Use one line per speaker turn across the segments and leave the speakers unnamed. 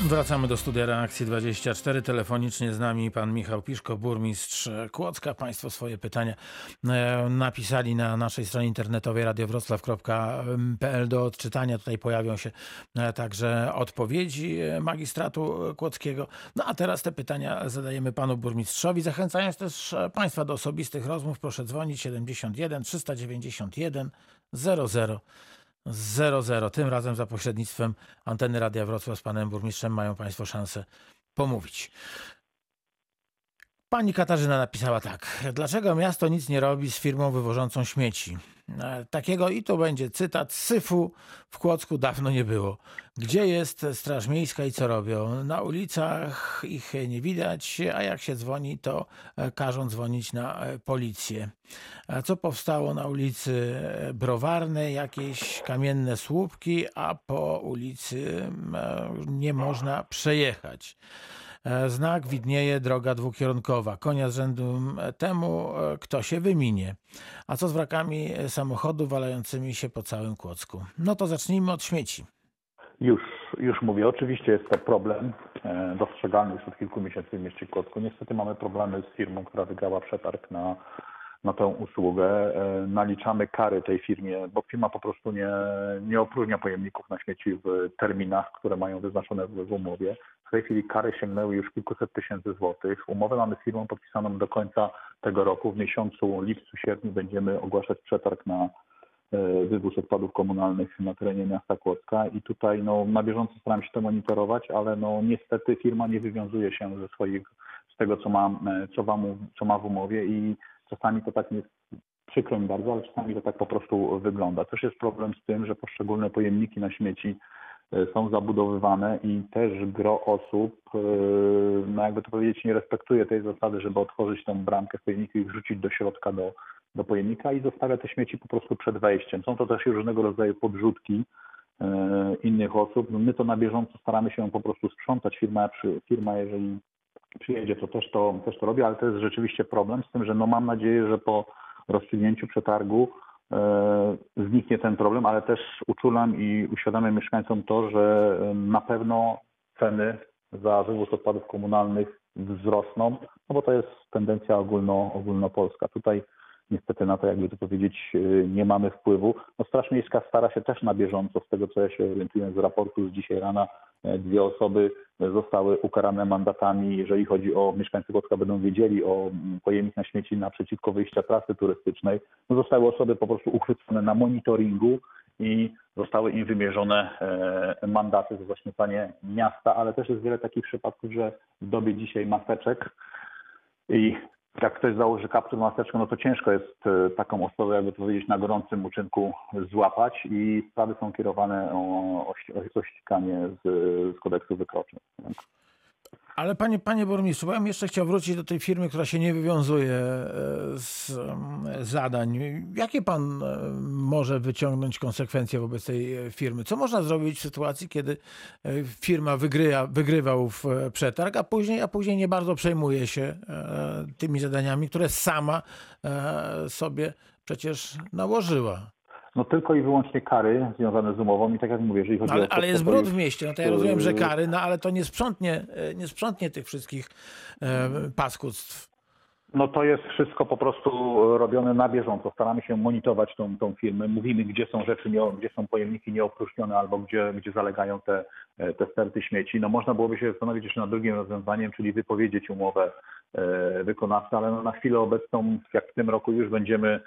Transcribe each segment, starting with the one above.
Wracamy do studia reakcji 24. Telefonicznie z nami pan Michał Piszko, burmistrz Kłodzka. Państwo swoje pytania e, napisali na naszej stronie internetowej radiowroclaw.pl do odczytania. Tutaj pojawią się e, także odpowiedzi e, magistratu kłodzkiego. No a teraz te pytania zadajemy panu burmistrzowi. Zachęcając też państwa do osobistych rozmów, proszę dzwonić 71 391 00 00. Tym razem za pośrednictwem anteny Radia Wrocław z panem burmistrzem mają państwo szansę pomówić. Pani Katarzyna napisała tak. Dlaczego miasto nic nie robi z firmą wywożącą śmieci? E, takiego i to będzie cytat. Syfu w Kłodzku dawno nie było. Gdzie jest Straż Miejska i co robią? Na ulicach ich nie widać, a jak się dzwoni, to e, każą dzwonić na e, policję. Co powstało na ulicy Browarnej? Jakieś kamienne słupki, a po ulicy nie można przejechać. E, znak widnieje droga dwukierunkowa. Konia z rzędu temu, e, kto się wyminie. A co z wrakami samochodów walającymi się po całym Kłodzku? No to zacznijmy od śmieci.
Już, już mówię. Oczywiście jest to problem e, dostrzegalny już od kilku miesięcy w mieście Kłodzku. Niestety mamy problemy z firmą, która wygrała przetarg na na tę usługę. Naliczamy kary tej firmie, bo firma po prostu nie, nie opróżnia pojemników na śmieci w terminach, które mają wyznaczone w umowie. W tej chwili kary sięgnęły już kilkuset tysięcy złotych. Umowę mamy z firmą podpisaną do końca tego roku. W miesiącu lipcu, sierpniu będziemy ogłaszać przetarg na e, wywóz odpadów komunalnych na terenie miasta Kłodzka i tutaj no, na bieżąco staram się to monitorować, ale no, niestety firma nie wywiązuje się ze swoich, z tego, co ma, e, co, ma, co ma w umowie i czasami to tak jest przykro mi bardzo, ale czasami to tak po prostu wygląda. Też jest problem z tym, że poszczególne pojemniki na śmieci E, są zabudowywane i też gro osób, e, no jakby to powiedzieć, nie respektuje tej zasady, żeby otworzyć tą bramkę w pojemniku i wrzucić do środka do, do pojemnika i zostawia te śmieci po prostu przed wejściem. Są to też różnego rodzaju podrzutki e, innych osób. No my to na bieżąco staramy się po prostu sprzątać. Firma, firma jeżeli przyjedzie, to też to, też to robi, ale to jest rzeczywiście problem z tym, że no mam nadzieję, że po rozstrzygnięciu przetargu E, zniknie ten problem, ale też uczulam i uświadamiam mieszkańcom to, że na pewno ceny za wywóz odpadów komunalnych wzrosną, no bo to jest tendencja ogólno, ogólnopolska. Tutaj niestety na to, jakby to powiedzieć, e, nie mamy wpływu. No Straż Miejska stara się też na bieżąco, z tego co ja się orientuję z raportu z dzisiaj rana, e, dwie osoby zostały ukarane mandatami, jeżeli chodzi o mieszkańcy Kłodzka, będą wiedzieli o mm, pojemnik na śmieci naprzeciwko wyjścia trasy turystycznej. No zostały osoby po prostu uchwycone na monitoringu i zostały im wymierzone e, mandaty za zaśmiecanie miasta, ale też jest wiele takich przypadków, że w dobie dzisiaj maseczek i jak ktoś założy kaptur maseczkę, no to ciężko jest e, taką osobę, jakby to powiedzieć, na gorącym uczynku złapać i sprawy są kierowane o, o, o ściganie z, z kodeksu wykroczeń.
Ale panie, panie burmistrzu, ja bym jeszcze chciał wrócić do tej firmy, która się nie wywiązuje e, z zadań. Jakie pan e, może wyciągnąć konsekwencje wobec tej e, firmy? Co można zrobić w sytuacji, kiedy firma wygrywa, wygrywa ów przetarg, a później, a później nie bardzo przejmuje się tymi zadaniami, które sama sobie przecież nałożyła?
No tylko i wyłącznie kary związane z umową i tak jak mówię, jeżeli chodzi
ale,
o...
Ale jest brud w mieście, no to ja rozumiem, że kary, no ale to nie sprzątnie, e, nie sprzątnie tych wszystkich e, paskudztw.
No to jest wszystko po prostu robione na bieżąco. Staramy się monitorować tą, tą firmę. Mówimy, gdzie są rzeczy, nie, gdzie są pojemniki nieopróżnione albo gdzie, gdzie zalegają te, e, te sterty śmieci. No można byłoby się zastanowić jeszcze nad drugim rozwiązaniem, czyli wypowiedzieć umowę e, wykonawcy, ale no na chwilę obecną, jak w tym roku już będziemy e,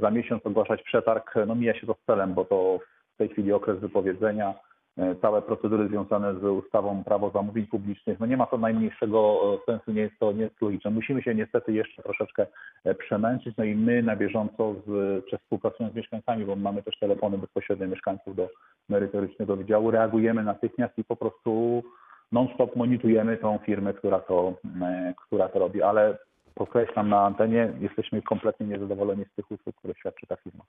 za miesiąc ogłaszać przetarg, no mija się to z celem, bo to w tej chwili okres wypowiedzenia E, całe procedury związane z ustawą prawo zamówień publicznych. No nie ma to najmniejszego e, sensu, nie jest to, nie jest logiczne. Musimy się niestety jeszcze troszeczkę e, przemęczyć, no i my na bieżąco z, czy współpracując z mieszkańcami, bo mamy też telefony bezpośrednio mieszkańców do merytorycznego wydziału, reagujemy natychmiast i po prostu non-stop monitorujemy tą firmę, która to, która to robi, ale podkreślam na antenie, jesteśmy kompletnie niezadowoleni z tych usług, które świadczy ta firma.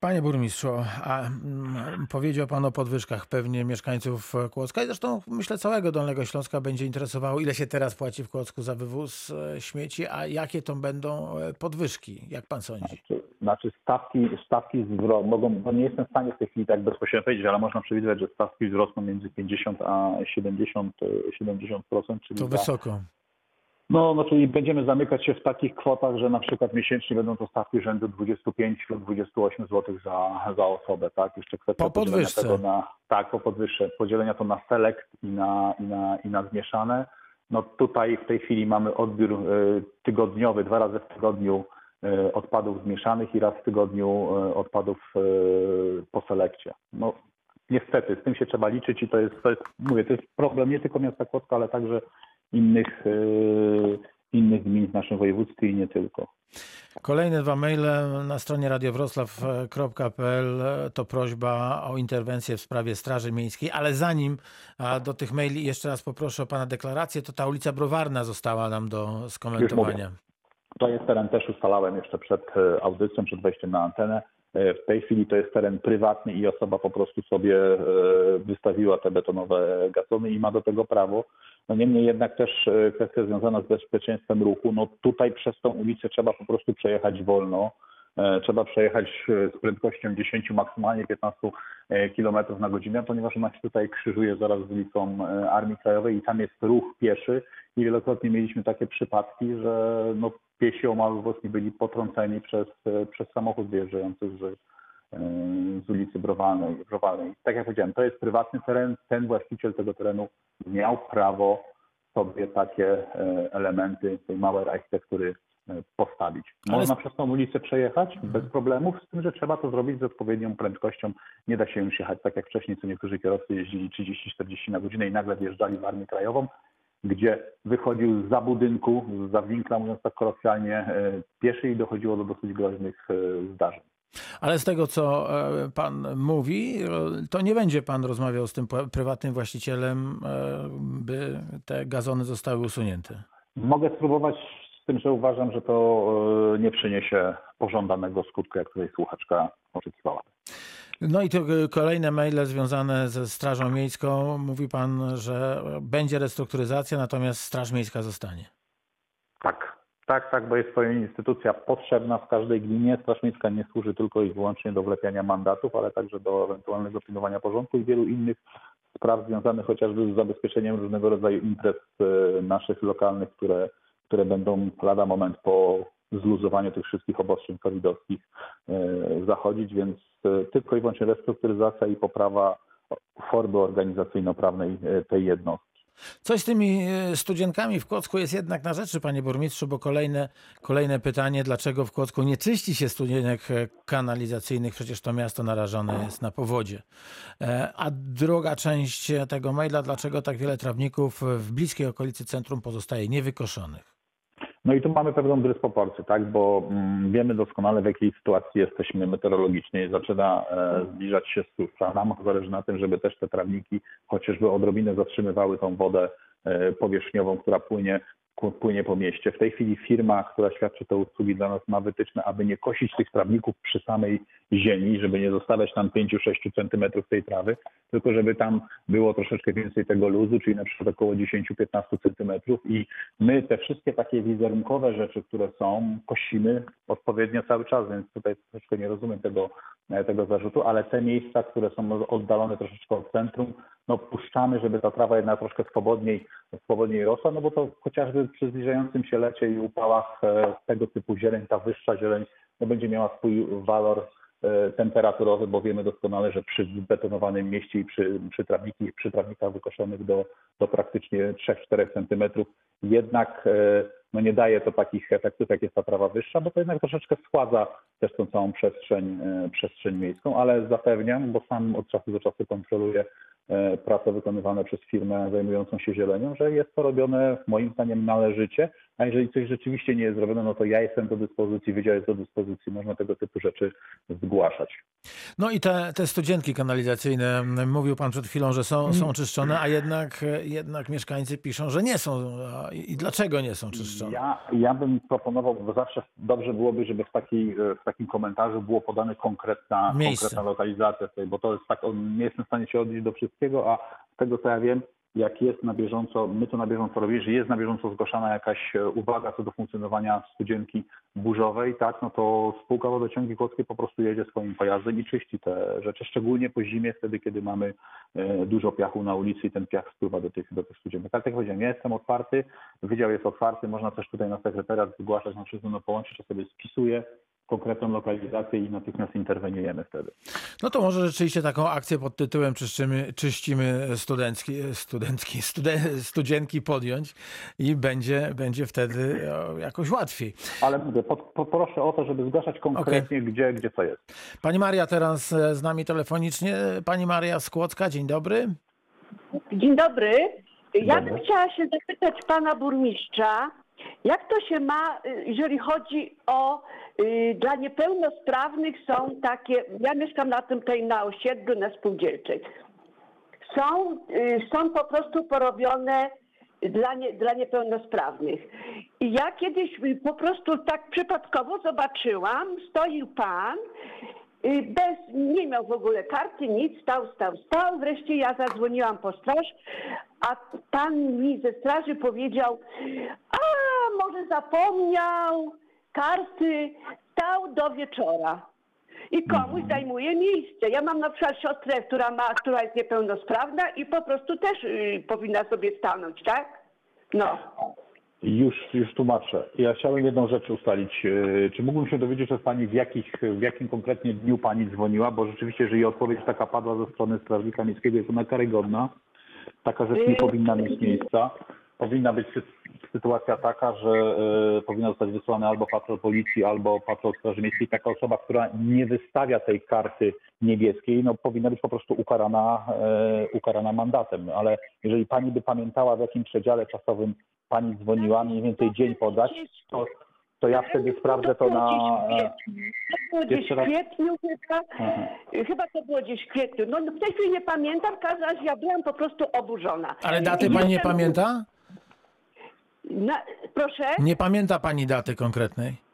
Panie burmistrzu, a mm, powiedział Pan o podwyżkach pewnie mieszkańców Kłodzka i zresztą myślę całego Dolnego Śląska będzie interesowało, ile się teraz płaci w Kłodzku za wywóz e, śmieci, a jakie to będą e, podwyżki, jak Pan sądzi?
Znaczy stawki, stawki zwro- mogą, bo nie jestem w stanie w tej chwili tak bezpośrednio powiedzieć, ale można przewidywać, że stawki wzrosną między 50 a 70, e, 70%, czyli
To wysoko.
No, no czyli będziemy zamykać się w takich kwotach, że na przykład miesięcznie będą to stawki rzędu 25 lub 28 zł za, za osobę, tak? Jeszcze kwestia
Po podwyżce.
tego na tak, po podwyższe, podzielenia to na select i na, i na, i na zmieszane. No tutaj w tej chwili mamy odbiór e, tygodniowy, dwa razy w tygodniu e, odpadów zmieszanych i raz w tygodniu e, odpadów po selekcie. No niestety, z tym się trzeba liczyć i to jest, to jest mówię, to jest problem nie tylko miasta Kłodzka, ale także innych, e, innych gmin w naszym województwie i nie tylko.
Kolejne dwa maile na stronie radiowroclaw.pl to prośba o interwencję w sprawie Straży Miejskiej, ale zanim do tych maili jeszcze raz poproszę o Pana deklarację, to ta ulica Browarna została nam do skomentowania.
To jest teren, też ustalałem jeszcze przed e, audycją, przed wejściem na antenę. E, W tej chwili to jest teren prywatny i osoba po prostu sobie e, wystawiła te betonowe gazony i ma do tego prawo. No niemniej jednak też e, kwestia związana z bezpieczeństwem ruchu. No tutaj przez tą ulicę trzeba po prostu przejechać wolno. Trzeba przejechać z prędkością 10, maksymalnie 15 km na godzinę, ponieważ ona się tutaj krzyżuje zaraz z ulicą Armii Krajowej i tam jest ruch pieszy i wielokrotnie mieliśmy takie przypadki, że no, piesi o włosach byli potrąceni przez, e, przez samochód wjeżdżający z, e, z ulicy Browalnej, Browalnej. Tak jak powiedziałem, to jest prywatny teren, ten właściciel tego terenu miał prawo sobie takie e, elementy tej małej architektury postawić.
Ale
Można
z-
przez tą ulicę przejechać bez problemów, z tym, że trzeba to zrobić z odpowiednią prędkością. Nie da się już jechać tak jak wcześniej, co niektórzy kierowcy jeździli 30-40 na godzinę i nagle wjeżdżali w Armię Krajową, gdzie wychodził za budynku, za winkla, mówiąc tak kolokwialnie, e, pieszy i dochodziło do dosyć groźnych e, zdarzeń.
Ale z tego, co e, Pan mówi, to nie będzie Pan rozmawiał z tym prywatnym właścicielem, by te gazony zostały usunięte.
Mogę spróbować z tym, że uważam, że to nie przyniesie pożądanego skutku, jak tutaj słuchaczka oczekiwała.
No i to e, kolejne maile związane ze Strażą Miejską. Mówi Pan, że będzie restrukturyzacja, natomiast Straż Miejska zostanie.
Tak, tak, tak, bo jest to instytucja potrzebna w każdej gminie. Straż Miejska nie służy tylko i wyłącznie do wlepiania mandatów, ale także do ewentualnego pilnowania porządku i wielu innych spraw związanych chociażby z zabezpieczeniem różnego rodzaju imprez e, naszych lokalnych, które, które będą lada moment po zluzowaniu tych wszystkich obostrzeń covidowskich e, zachodzić, więc e, tylko i wyłącznie restrukturyzacja i poprawa formy organizacyjno-prawnej e, tej jednostki.
Coś z tymi studzienkami w Kłodzku jest jednak na rzeczy, panie burmistrzu, bo kolejne, kolejne pytanie, dlaczego w Kłodzku nie czyści się studienek e, kanalizacyjnych, przecież to miasto narażone jest na powodzie. A druga część tego maila, dlaczego tak wiele trawników w bliskiej okolicy centrum pozostaje niewykoszonych.
No i tu mamy pewną dysproporcję, tak, bo mm, wiemy doskonale w jakiej sytuacji jesteśmy meteorologicznie. Zaczyna e, zbliżać się susza. Nam zależy na tym, żeby też te trawniki chociażby odrobinę zatrzymywały tą wodę e, powierzchniową, która płynie, płynie po mieście. W tej chwili firma, która świadczy te usługi dla nas ma wytyczne, aby nie kosić tych trawników przy samej ziemi, żeby nie zostawiać tam 5-6 centymetrów tej trawy, tylko żeby tam było troszeczkę więcej tego luzu, czyli na przykład około 10-15 centymetrów i my te wszystkie takie wizerunkowe rzeczy, które są, kosimy odpowiednio cały czas, więc tutaj troszeczkę nie rozumiem tego, e, tego zarzutu, ale te miejsca, które są oddalone troszeczkę od centrum, no puszczamy, żeby ta trawa jednak troszkę swobodniej, swobodniej rosła, no bo to chociażby przy zbliżającym się lecie i upałach e, tego typu zieleń, ta wyższa zieleń, no będzie miała swój walor e, temperaturowy, bo wiemy doskonale, że przy zbetonowanym mieście i przy, przy, trawnikach, przy trawnikach wykoszonych do, do praktycznie 3-4 centymetrów jednak e, no nie daje to takich efektów, jak jest ta trawa wyższa, bo to jednak troszeczkę schładza też tą całą przestrzeń, przestrzeń miejską, ale zapewniam, bo sam od czasu do czasu kontroluję prace wykonywane przez firmę zajmującą się zielenią, że jest to robione moim zdaniem należycie, a jeżeli coś rzeczywiście nie jest zrobione, no to ja jestem do dyspozycji, wydział jest do dyspozycji, można tego typu rzeczy zgłaszać.
No i te, te studzienki kanalizacyjne, mówił pan przed chwilą, że są, są czyszczone, a jednak, jednak mieszkańcy piszą, że nie są. I dlaczego nie są czyszczone?
Ja, ja bym proponował, bo zawsze dobrze byłoby, żeby w, takiej, w takim komentarzu było podane konkretna,
Miejsce.
konkretna lokalizacja, bo to jest tak, on- nie jestem w stanie się odnieść do wszystkiego, a z tego co ja wiem, jak jest na bieżąco, my to na bieżąco robimy, że jest na bieżąco zgłaszana jakaś e, uwaga co do funkcjonowania studzienki burzowej, tak, no to spółka Wodociągi Kłodzkie po prostu jedzie swoim pojazdem i czyści te rzeczy, szczególnie po zimie, wtedy, kiedy mamy e, dużo piachu na ulicy i ten piach spływa do tych, do tych. Ale tak jak powiedziałem, ja jestem otwarty, wydział jest otwarty, można też tutaj na sekretariat zgłaszać, na wszystko no połączyć, to sobie spisuję konkretną lokalizację i natychmiast interweniujemy wtedy.
No to może rzeczywiście taką akcję pod tytułem czyszczymy, czyścimy studencki, studencki, stude, studzienki podjąć i będzie, będzie wtedy o, jakoś łatwiej.
Ale mówię, po, poproszę o to, żeby zgłaszać konkretnie, okay. gdzie, gdzie co jest.
Pani Maria teraz e, z nami telefonicznie. Pani Maria Skłocka, dzień dobry.
Dzień dobry. Ja bym chciała się zapytać pana burmistrza, jak to się ma, y, jeżeli chodzi o y, dla niepełnosprawnych są takie, ja mieszkam na tym tej na osiedlu na spółdzielczej. Są, y, są po prostu porobione dla, nie, dla niepełnosprawnych. I ja kiedyś po prostu tak przypadkowo zobaczyłam, stoił pan, bez, nie miał w ogóle karty, nic, stał, stał, stał. Wreszcie ja zadzwoniłam po straż, a pan mi ze straży powiedział, a może zapomniał karty, stał do wieczora. I komuś zajmuje miejsce. Ja mam na przykład siostrę, która, ma, która jest niepełnosprawna i po prostu też y, powinna sobie stanąć, tak? No.
Już, już tłumaczę. Ja chciałem jedną rzecz ustalić. E, czy mógłbym się dowiedzieć od Pani, w, jakich, w jakim konkretnie dniu Pani dzwoniła? Bo rzeczywiście, jeżeli odpowiedź taka padła ze strony Strażnika Miejskiego, jest ona karygodna. Taka rzecz nie powinna mieć miejsca. Powinna być sytuacja taka, że y, powinna zostać wysłany albo patrol policji, albo patrol Straży Miejskiej. Taka osoba, która nie wystawia tej karty niebieskiej, no powinna być po prostu ukarana, y, ukarana mandatem. Ale jeżeli pani by pamiętała, w jakim przedziale czasowym pani dzwoniła, mniej więcej dzień podać, to, to ja wtedy sprawdzę to na...
To było gdzieś w kwietniu chyba. Chyba to było gdzieś w kwietniu. No w tej chwili nie pamiętam, w każdym razie ja byłam po prostu oburzona.
Ale daty pani nie pamięta?
Na, proszę?
Nie pamięta pani daty konkretnej?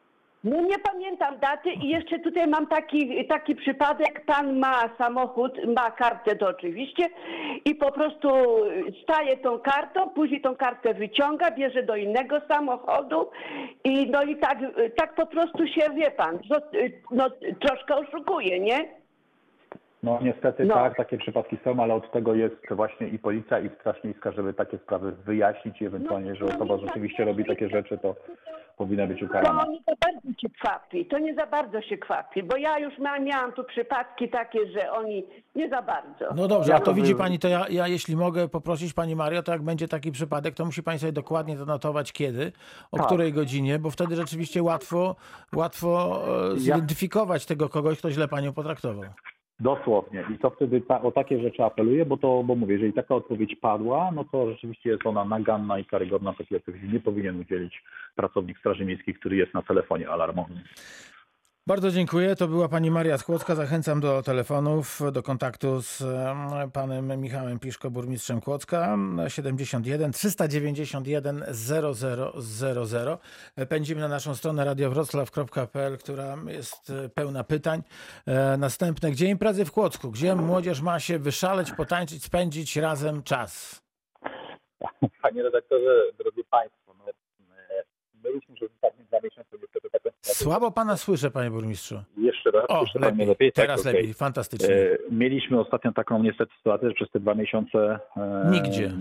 No nie pamiętam daty i jeszcze tutaj mam taki, taki przypadek. Pan ma samochód, ma kartę to oczywiście i po prostu staje tą kartą, później tą kartę wyciąga, bierze do innego samochodu i no i tak, tak po prostu się, wie pan, no, no troszkę oszukuje, nie?
No niestety no. tak, takie przypadki są, ale od tego jest właśnie i policja, i Straż Miejska, żeby takie sprawy wyjaśnić i ewentualnie, no, że osoba rzeczywiście robi takie rzeczy, to powinna być ukarana.
To nie za bardzo się kwapi, to nie za bardzo się kwapi, bo ja już miałam tu przypadki takie, że oni nie za bardzo.
No dobrze, a to widzi pani, to ja, ja jeśli mogę poprosić pani Mario, to jak będzie taki przypadek, to musi pani sobie dokładnie zanotować kiedy, o tak. której godzinie, bo wtedy rzeczywiście łatwo, łatwo e, zidentyfikować tego kogoś, kto źle panią potraktował.
Dosłownie. I to wtedy ta, o takie rzeczy apeluję, bo to, bo mówię, jeżeli taka odpowiedź padła, no to rzeczywiście jest ona naganna i karygodna. Takiej odpowiedzi nie powinien udzielić pracownik Straży Miejskiej, który jest na telefonie alarmowym.
Bardzo dziękuję. To była pani Maria Skłodzka. Zachęcam do telefonów, do kontaktu z panem Michałem Piszko, burmistrzem Kłodzka. 71 391 0000. Pędzimy na naszą stronę radiowroclaw.pl, która jest e, pełna pytań. E, następne. Gdzie imprezy w Kłodzku? Gdzie młodzież ma się wyszaleć, potańczyć, spędzić razem czas?
Panie redaktorze, drodzy państwo, tak
Słabo pana słyszę, panie burmistrzu.
Jeszcze raz,
o,
słyszę
lepiej,
lepiej.
Tak, teraz okay. lepiej, fantastycznie. E,
mieliśmy ostatnio taką niestety sytuację, że przez te dwa miesiące
e, nigdzie.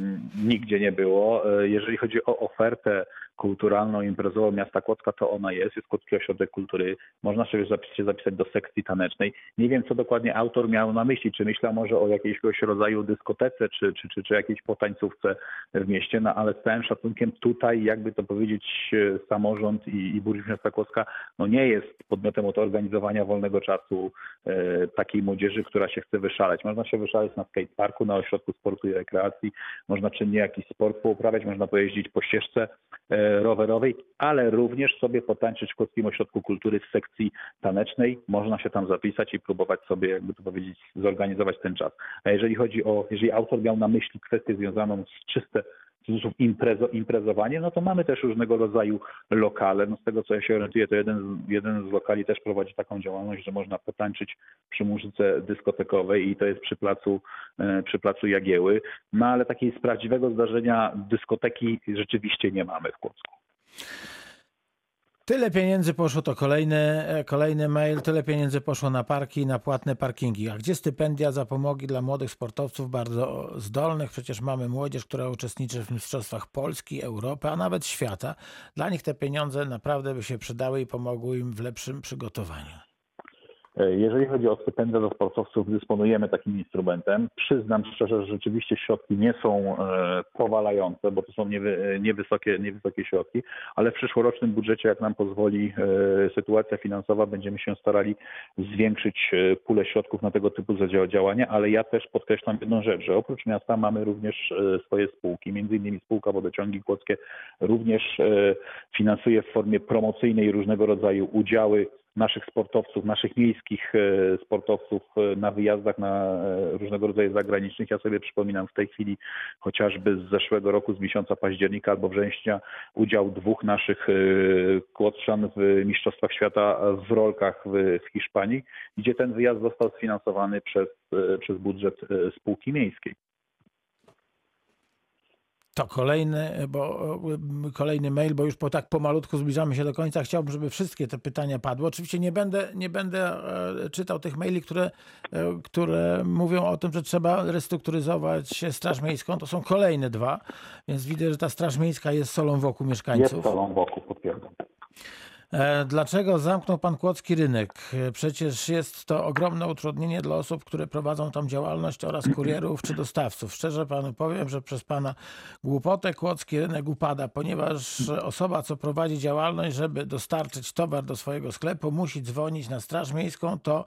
nigdzie nie było. E, jeżeli chodzi o ofertę kulturalną, imprezową miasta Kłodzka, to ona jest. Jest Kłodzki Ośrodek Kultury. Można się zapisać do sekcji tanecznej. Nie wiem, co dokładnie autor miał na myśli. Czy myślał może o jakiegoś rodzaju dyskotece, czy, czy, czy, czy jakiejś potańcówce w mieście, no ale z całym szacunkiem tutaj, jakby to powiedzieć, samorząd i, i burmistrz miasta Kłodzka no nie jest podmiotem od organizowania wolnego czasu e, takiej młodzieży, która się chce wyszaleć. Można się wyszaleć na skateparku, na ośrodku sportu i rekreacji, można czynnie jakiś sport pouprawiać, można pojeździć po ścieżce e, rowerowej, ale również sobie potańczyć w Kłodzkim Ośrodku Kultury w sekcji tanecznej. Można się tam zapisać i próbować sobie, jakby to powiedzieć, zorganizować ten czas. A jeżeli chodzi o, jeżeli autor miał na myśli kwestię związaną z czyste cudzysłów imprezo, imprezowanie, no to mamy też różnego rodzaju lokale. No z tego co ja się orientuję, to jeden, jeden z lokali też prowadzi taką działalność, że można potańczyć przy muzyce dyskotekowej i to jest przy placu, e, przy placu Jagieły. No ale takiej z prawdziwego zdarzenia dyskoteki rzeczywiście nie mamy w Kłodzku.
Tyle pieniędzy poszło, to kolejny, e, kolejny mail, tyle pieniędzy poszło na parki i na płatne parkingi. A gdzie stypendia za pomogi dla młodych sportowców bardzo zdolnych? Przecież mamy młodzież, która uczestniczy w Mistrzostwach Polski, Europy, a nawet świata. Dla nich te pieniądze naprawdę by się przydały i pomogły im w lepszym przygotowaniu.
E, jeżeli chodzi o stypendia dla sportowców, dysponujemy takim instrumentem. Przyznam szczerze, że rzeczywiście środki nie są e, powalające, bo to są niewysokie, niewysokie środki, ale w przyszłorocznym budżecie, jak nam pozwoli e, sytuacja finansowa, będziemy się starali zwiększyć pulę środków na tego typu działania, ale ja też podkreślam jedną rzecz, że oprócz miasta mamy również swoje spółki, innymi spółka Wodociągi Kłodzkie również finansuje w formie promocyjnej różnego rodzaju udziały naszych sportowców, naszych miejskich e, sportowców e, na wyjazdach na e, różnego rodzaju zagranicznych. Ja sobie przypominam w tej chwili chociażby z zeszłego roku, z miesiąca października albo września, udział dwóch naszych kłotrzan w Mistrzostwach Świata w rolkach w, w Hiszpanii, gdzie ten wyjazd został sfinansowany przez, przez budżet spółki miejskiej.
To kolejny, bo kolejny mail, bo już po tak pomalutku zbliżamy się do końca. Chciałbym, żeby wszystkie te pytania padły. Oczywiście nie będę, nie będę e, czytał tych maili, które, e, które mówią o tym, że trzeba restrukturyzować Straż Miejską. To są kolejne dwa, więc widzę, że ta Straż Miejska jest solą wokół mieszkańców.
Jest solą wokół, potwierdzam.
E, dlaczego zamknął pan Kłodzki rynek? E, przecież jest to ogromne utrudnienie dla osób, które prowadzą tam działalność oraz kurierów czy dostawców. Szczerze panu powiem, że przez pana głupotę Kłodzki rynek upada, ponieważ osoba, co prowadzi działalność, żeby dostarczyć towar do swojego sklepu, musi dzwonić na Straż Miejską, to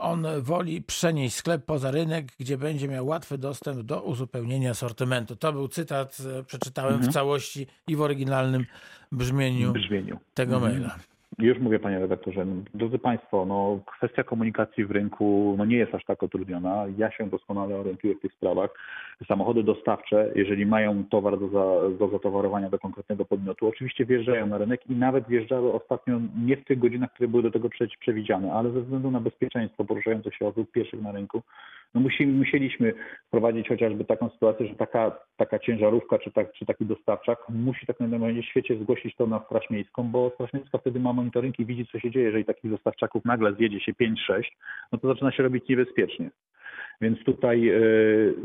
on woli przenieść sklep poza rynek, gdzie będzie miał łatwy dostęp do uzupełnienia asortymentu. To był cytat, przeczytałem mhm. w całości i w oryginalnym brzmieniu, brzmieniu. tego mhm. maila.
Już mówię, panie redaktorze. Drodzy Państwo, no, kwestia komunikacji w rynku no, nie jest aż tak utrudniona. Ja się doskonale orientuję w tych sprawach. Samochody dostawcze, jeżeli mają towar do, za, do zatowarowania do konkretnego podmiotu, oczywiście wjeżdżają na rynek i nawet wjeżdżały ostatnio nie w tych godzinach, które były do tego przewidziane, ale ze względu na bezpieczeństwo poruszających się osób pieszych na rynku, no musieliśmy wprowadzić chociażby taką sytuację, że taka, taka ciężarówka czy, tak, czy taki dostawczak musi tak naprawdę w świecie zgłosić to na Straż Miejską, bo Straż Miejska wtedy ma monitoring i widzi, co się dzieje. Jeżeli takich dostawczaków nagle zjedzie się 5-6, no to zaczyna się robić niebezpiecznie. Więc tutaj e,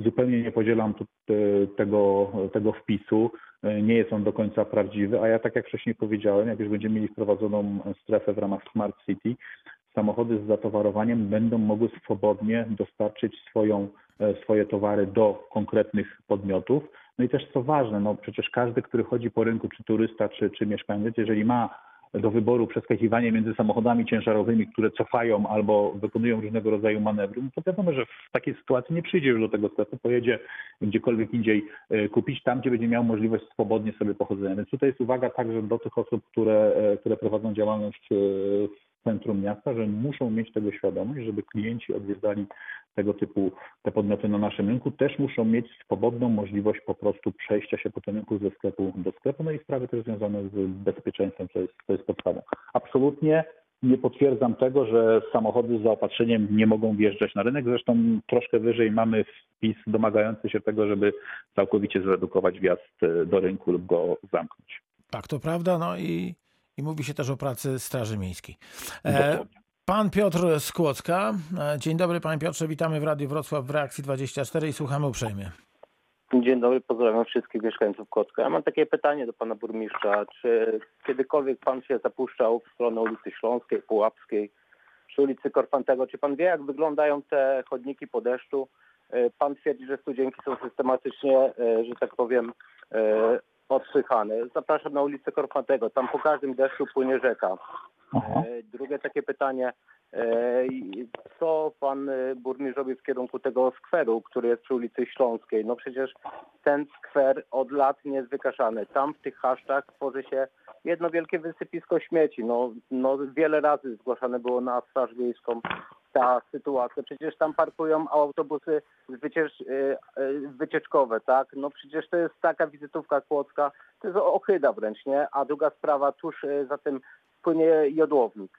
zupełnie nie podzielam e, tego, tego wpisu. E, nie jest on do końca prawdziwy, a ja tak jak wcześniej powiedziałem, jak już będziemy mieli wprowadzoną strefę w ramach Smart City, samochody z zatowarowaniem będą mogły swobodnie dostarczyć swoją, swoje towary do konkretnych podmiotów. No i też co ważne, no przecież każdy, który chodzi po rynku, czy turysta, czy, czy mieszkaniec, jeżeli ma do wyboru przeskakiwanie między samochodami ciężarowymi, które cofają albo wykonują różnego rodzaju manewry, no to wiadomo, że w takiej sytuacji nie przyjdzie już do tego sklepu, pojedzie gdziekolwiek indziej e, kupić tam, gdzie będzie miał możliwość swobodnie sobie pochodzenia. Więc tutaj jest uwaga także do tych osób, które, e, które prowadzą działalność e, w centrum miasta, że muszą mieć tego świadomość, żeby klienci odwiedzali tego typu te podmioty na naszym rynku, też muszą mieć swobodną możliwość po prostu przejścia się po tym rynku ze sklepu do sklepu, no i sprawy też związane z bezpieczeństwem, co jest, to jest podstawą. Absolutnie nie potwierdzam tego, że samochody z zaopatrzeniem nie mogą wjeżdżać na rynek. Zresztą troszkę wyżej mamy wpis domagający się tego, żeby całkowicie zredukować wjazd do rynku lub go zamknąć.
Tak, to prawda. No i i mówi się też o pracy Straży Miejskiej. E, pan Piotr Skłocka. E, dzień dobry panie Piotrze, witamy w Radiu Wrocław w Reakcji 24 i słuchamy uprzejmie.
Dzień dobry, pozdrawiam wszystkich mieszkańców Kłodzka. Ja mam takie pytanie do pana burmistrza. Czy kiedykolwiek pan się zapuszczał w stronę ulicy Śląskiej, Pułapskiej, przy ulicy Korfantego? Czy pan wie, jak wyglądają te chodniki po deszczu? E, pan twierdzi, że studzienki są systematycznie, że tak powiem, odsychany. Zapraszam na ulicę Korfatego. Tam po każdym deszczu płynie rzeka. Aha. E, drugie takie pytanie. E, co pan e, burmistrz robi w kierunku tego skweru, który jest przy ulicy Śląskiej? No przecież ten skwer od lat nie jest wykaszany. Tam w tych haszczach tworzy się jedno wielkie wysypisko śmieci. No, no wiele razy zgłaszane było na Straż Wiejską ta sytuacja? Przecież tam parkują autobusy wyciecz, y, y, wycieczkowe, tak? No przecież to jest taka wizytówka Kłodzka, to jest ochyda wręcz, nie? A druga sprawa, tuż y, za tym płynie jodłownik.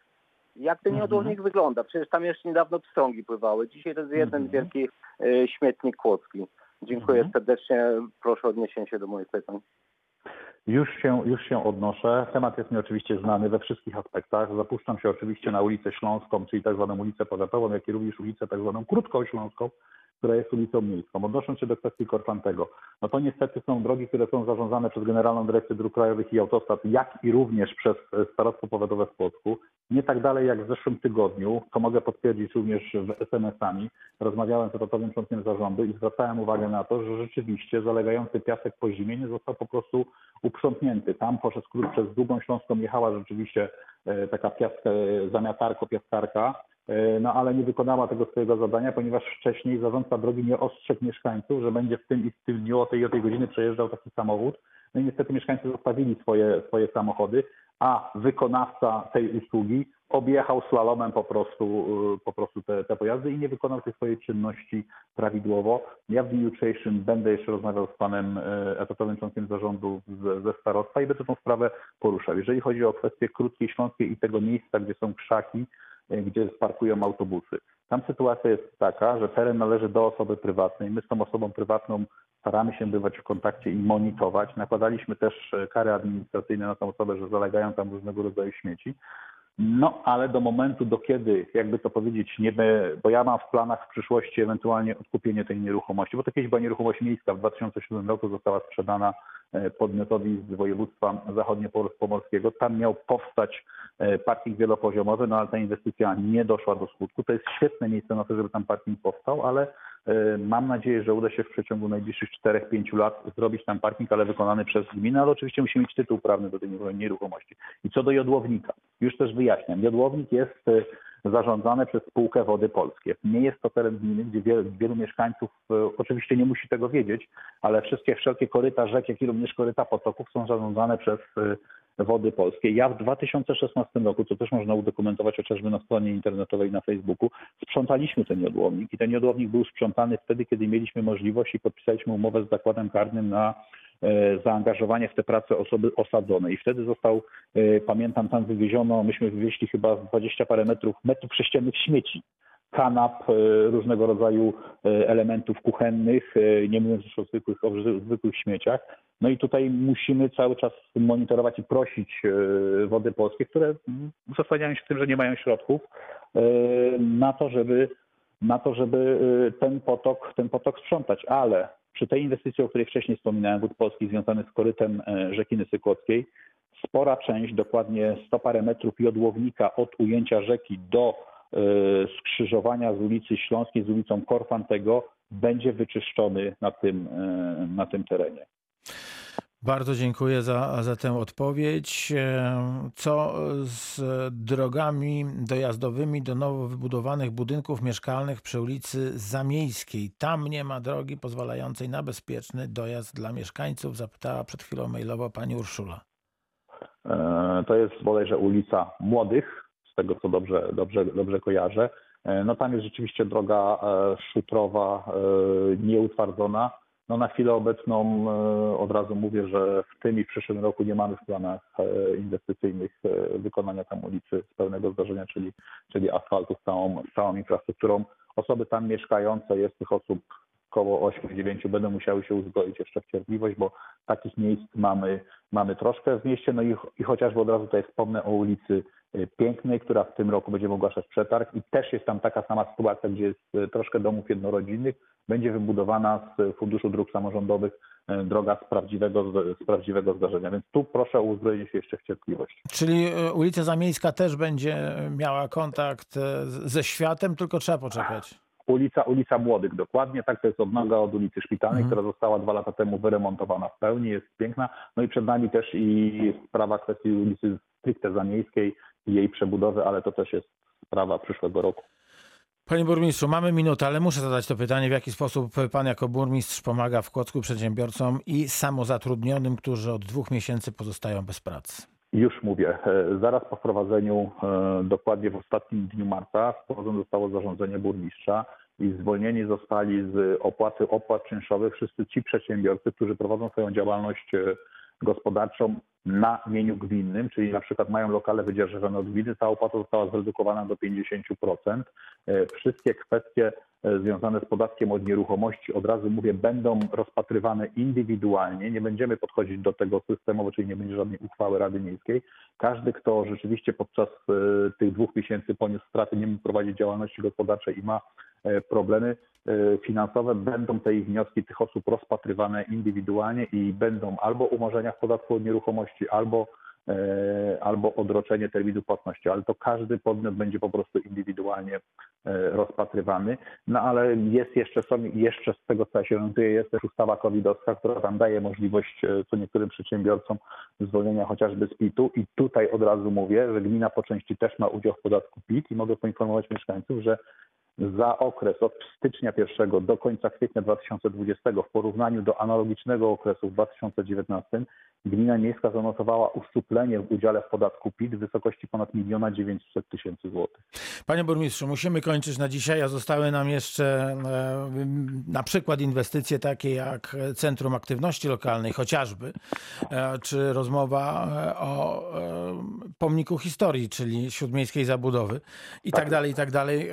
Jak ten
Mhm.
jodłownik wygląda? Przecież tam jeszcze niedawno pstrągi pływały. Dzisiaj to jest jeden
Mhm.
wielki śmietnik kłodzki. Dziękuję
Mhm.
serdecznie. Proszę o odniesienie się do moich pytań.
Już się, już się odnoszę. Temat jest mi oczywiście znany we wszystkich aspektach. Zapuszczam się oczywiście na ulicę Śląską, czyli tak zwaną ulicę Powiatową, jak i również ulicę tak zwaną Krótką Śląską, która jest ulicą miejską. Odnosząc się do kwestii Korfantego, no to niestety są drogi, które są zarządzane przez Generalną Dyrekcję Dróg Krajowych i Autostrad, jak i również przez e, Starostwo Powiatowe w Płocku. Nie tak dalej jak w zeszłym tygodniu, to mogę potwierdzić również w SMS-ami. Rozmawiałem z rotowym członkiem zarządu i zwracałem uwagę na to, że rzeczywiście zalegający piasek po zimie nie został po prostu uprzątnięty. Tam przez, przez Długą Śląską jechała rzeczywiście e, taka piaska, zamiatarko, piaskarka, e, no ale nie wykonała tego swojego zadania, ponieważ wcześniej zarządca drogi nie ostrzegł mieszkańców, że będzie w tym i w tym dniu o tej i o tej godzinie przejeżdżał taki samochód. No i niestety mieszkańcy zostawili swoje, swoje samochody, a wykonawca tej usługi objechał slalomem po prostu, y, po prostu te, te pojazdy i nie wykonał tej swojej czynności prawidłowo. Ja w dniu jutrzejszym będę jeszcze rozmawiał z panem y, etatowym członkiem zarządu ze, ze starostwa i będę tę sprawę poruszał. Jeżeli chodzi o kwestię Krótkiej Śląskiej i tego miejsca, gdzie są krzaki, gdzie parkują autobusy. Tam sytuacja jest taka, że teren należy do osoby prywatnej. My z tą osobą prywatną staramy się bywać w kontakcie i monitorować. Nakładaliśmy też e, kary administracyjne na tą osobę, że zalegają tam różnego rodzaju śmieci. No, ale do momentu, do kiedy, jakby to powiedzieć, nie bo ja mam w planach w przyszłości ewentualnie odkupienie tej nieruchomości, bo to kiedyś była nieruchomość miejska, w 2007 roku została sprzedana e, podmiotowi z województwa zachodniopomorskiego. Tam miał powstać e, parking wielopoziomowy, no ale ta inwestycja nie doszła do skutku. To jest świetne miejsce na to, żeby tam parking powstał, ale mam nadzieję, że uda się w przeciągu najbliższych 4-5 lat zrobić tam parking, ale wykonany przez gminę, ale oczywiście musi mieć tytuł prawny do tej nieruchomości. I co do jodłownika, już też wyjaśniam. Jodłownik jest e, zarządzany przez spółkę Wody Polskie. Nie jest to teren gminy, gdzie wielu, wielu mieszkańców e, oczywiście nie musi tego wiedzieć, ale wszystkie wszelkie koryta rzek, jak i również koryta potoków są zarządzane przez e, Wody Polskie. Ja w 2016 roku, co też można udokumentować chociażby na stronie internetowej na Facebooku, sprzątaliśmy ten jodłownik i ten jodłownik był sprzątany wtedy, kiedy mieliśmy możliwość i podpisaliśmy umowę z zakładem karnym na zaangażowanie w te prace osoby osadzone. I wtedy został, e, pamiętam, tam wywieziono, myśmy wywieźli chyba 20 parę metrów, metrów sześciennych śmieci kanap, e, różnego rodzaju e, elementów kuchennych, e, nie mówiąc już o zwykłych, o zwykłych śmieciach. No i tutaj musimy cały czas monitorować i prosić e, wody polskie, które zasłaniają się tym, że nie mają środków e, na to, żeby na to, żeby e, ten potok, ten potok sprzątać. Ale przy tej inwestycji, o której wcześniej wspominałem, wód polskich związanych z korytem e, rzeki Nysykłockiej, spora część, dokładnie 100 parę metrów jodłownika od ujęcia rzeki do e, skrzyżowania z ulicy Śląskiej z ulicą Korfantego będzie wyczyszczony na tym, e, na tym terenie.
Bardzo dziękuję za, za tę odpowiedź. E, Co z drogami dojazdowymi do nowo wybudowanych budynków mieszkalnych przy ulicy Zamiejskiej? Tam nie ma drogi pozwalającej na bezpieczny dojazd dla mieszkańców, zapytała przed chwilą mailowo pani Urszula.
E, To jest bodajże ulica Młodych, z tego co dobrze, dobrze, dobrze kojarzę. E, No tam jest rzeczywiście droga szutrowa, nieutwardzona. No na chwilę obecną e, od razu mówię, że w tym i w przyszłym roku nie mamy w planach e, inwestycyjnych e, wykonania tam ulicy z pełnego zdarzenia, czyli, czyli asfaltu z całą, z całą infrastrukturą. Osoby tam mieszkające, jest tych osób około 8-9 będą musiały się uzbroić jeszcze w cierpliwość, bo takich miejsc mamy, mamy troszkę w mieście. No i, i chociażby od razu tutaj wspomnę o ulicy y, Pięknej, która w tym roku będzie ogłaszać przetarg i też jest tam taka sama sytuacja, gdzie jest y, troszkę domów jednorodzinnych. Będzie wybudowana z Funduszu Dróg Samorządowych y, droga z prawdziwego, z prawdziwego zdarzenia. Więc tu proszę o uzbrojenie się jeszcze w cierpliwość.
Czyli ulica Zamiejska też będzie miała kontakt ze światem, tylko trzeba poczekać.
Ulica, ulica Młodych, dokładnie tak, to jest odnoga od ulicy Szpitalnej,
Mhm.
która została dwa lata temu wyremontowana w pełni, jest piękna. No i przed nami też i sprawa kwestii ulicy stricte Zamiejskiej i jej przebudowy, ale to też jest sprawa przyszłego roku.
Panie burmistrzu, mamy minutę, ale muszę zadać to pytanie, w jaki sposób pan jako burmistrz pomaga w Kłodzku przedsiębiorcom i samozatrudnionym, którzy od dwóch miesięcy pozostają bez pracy?
Już mówię, e, zaraz po wprowadzeniu, e, dokładnie w ostatnim dniu marca, wprowadzone zostało zarządzenie burmistrza i zwolnieni zostali z opłaty opłat czynszowych wszyscy ci przedsiębiorcy, którzy prowadzą swoją działalność e, gospodarczą na mieniu gminnym, czyli na przykład mają lokale wydzierżawione od gminy, ta opłata została zredukowana do 50%. E, Wszystkie kwestie e, związane z podatkiem od nieruchomości, od razu mówię, będą rozpatrywane indywidualnie. Nie będziemy podchodzić do tego systemowo, czyli nie będzie żadnej uchwały Rady Miejskiej. Każdy, kto rzeczywiście podczas e, tych dwóch miesięcy poniósł straty, nie mógł prowadzić działalności gospodarczej i ma problemy finansowe, będą te wnioski tych osób rozpatrywane indywidualnie i będą albo umorzenia w podatku od nieruchomości, albo e, albo odroczenie terminu płatności, ale to każdy podmiot będzie po prostu indywidualnie e, rozpatrywany. No ale jest jeszcze, są jeszcze z tego co ja się orientuję, jest też ustawa covidowska, która tam daje możliwość e, co niektórym przedsiębiorcom zwolnienia chociażby z PIT-u i tutaj od razu mówię, że gmina po części też ma udział w podatku PIT i mogę poinformować mieszkańców, że za okres od stycznia 1 do końca kwietnia 2020 w porównaniu do analogicznego okresu w 2019 gmina miejska zanotowała uszczuplenie w udziale w podatku PIT w wysokości ponad 1 900 tysięcy złotych.
Panie burmistrzu, musimy kończyć na dzisiaj, a zostały nam jeszcze e, na przykład inwestycje takie jak Centrum Aktywności Lokalnej chociażby, e, czy rozmowa e, o pomniku historii, czyli śródmiejskiej zabudowy i tak dalej, i tak dalej.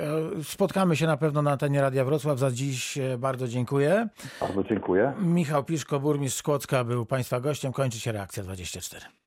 Spotkamy się na pewno na antenie Radia Wrocław. Za dziś e, bardzo dziękuję.
Bardzo dziękuję.
Michał Piszko, burmistrz Kłodzka był Państwa gościem. Kończy się reakcja 24.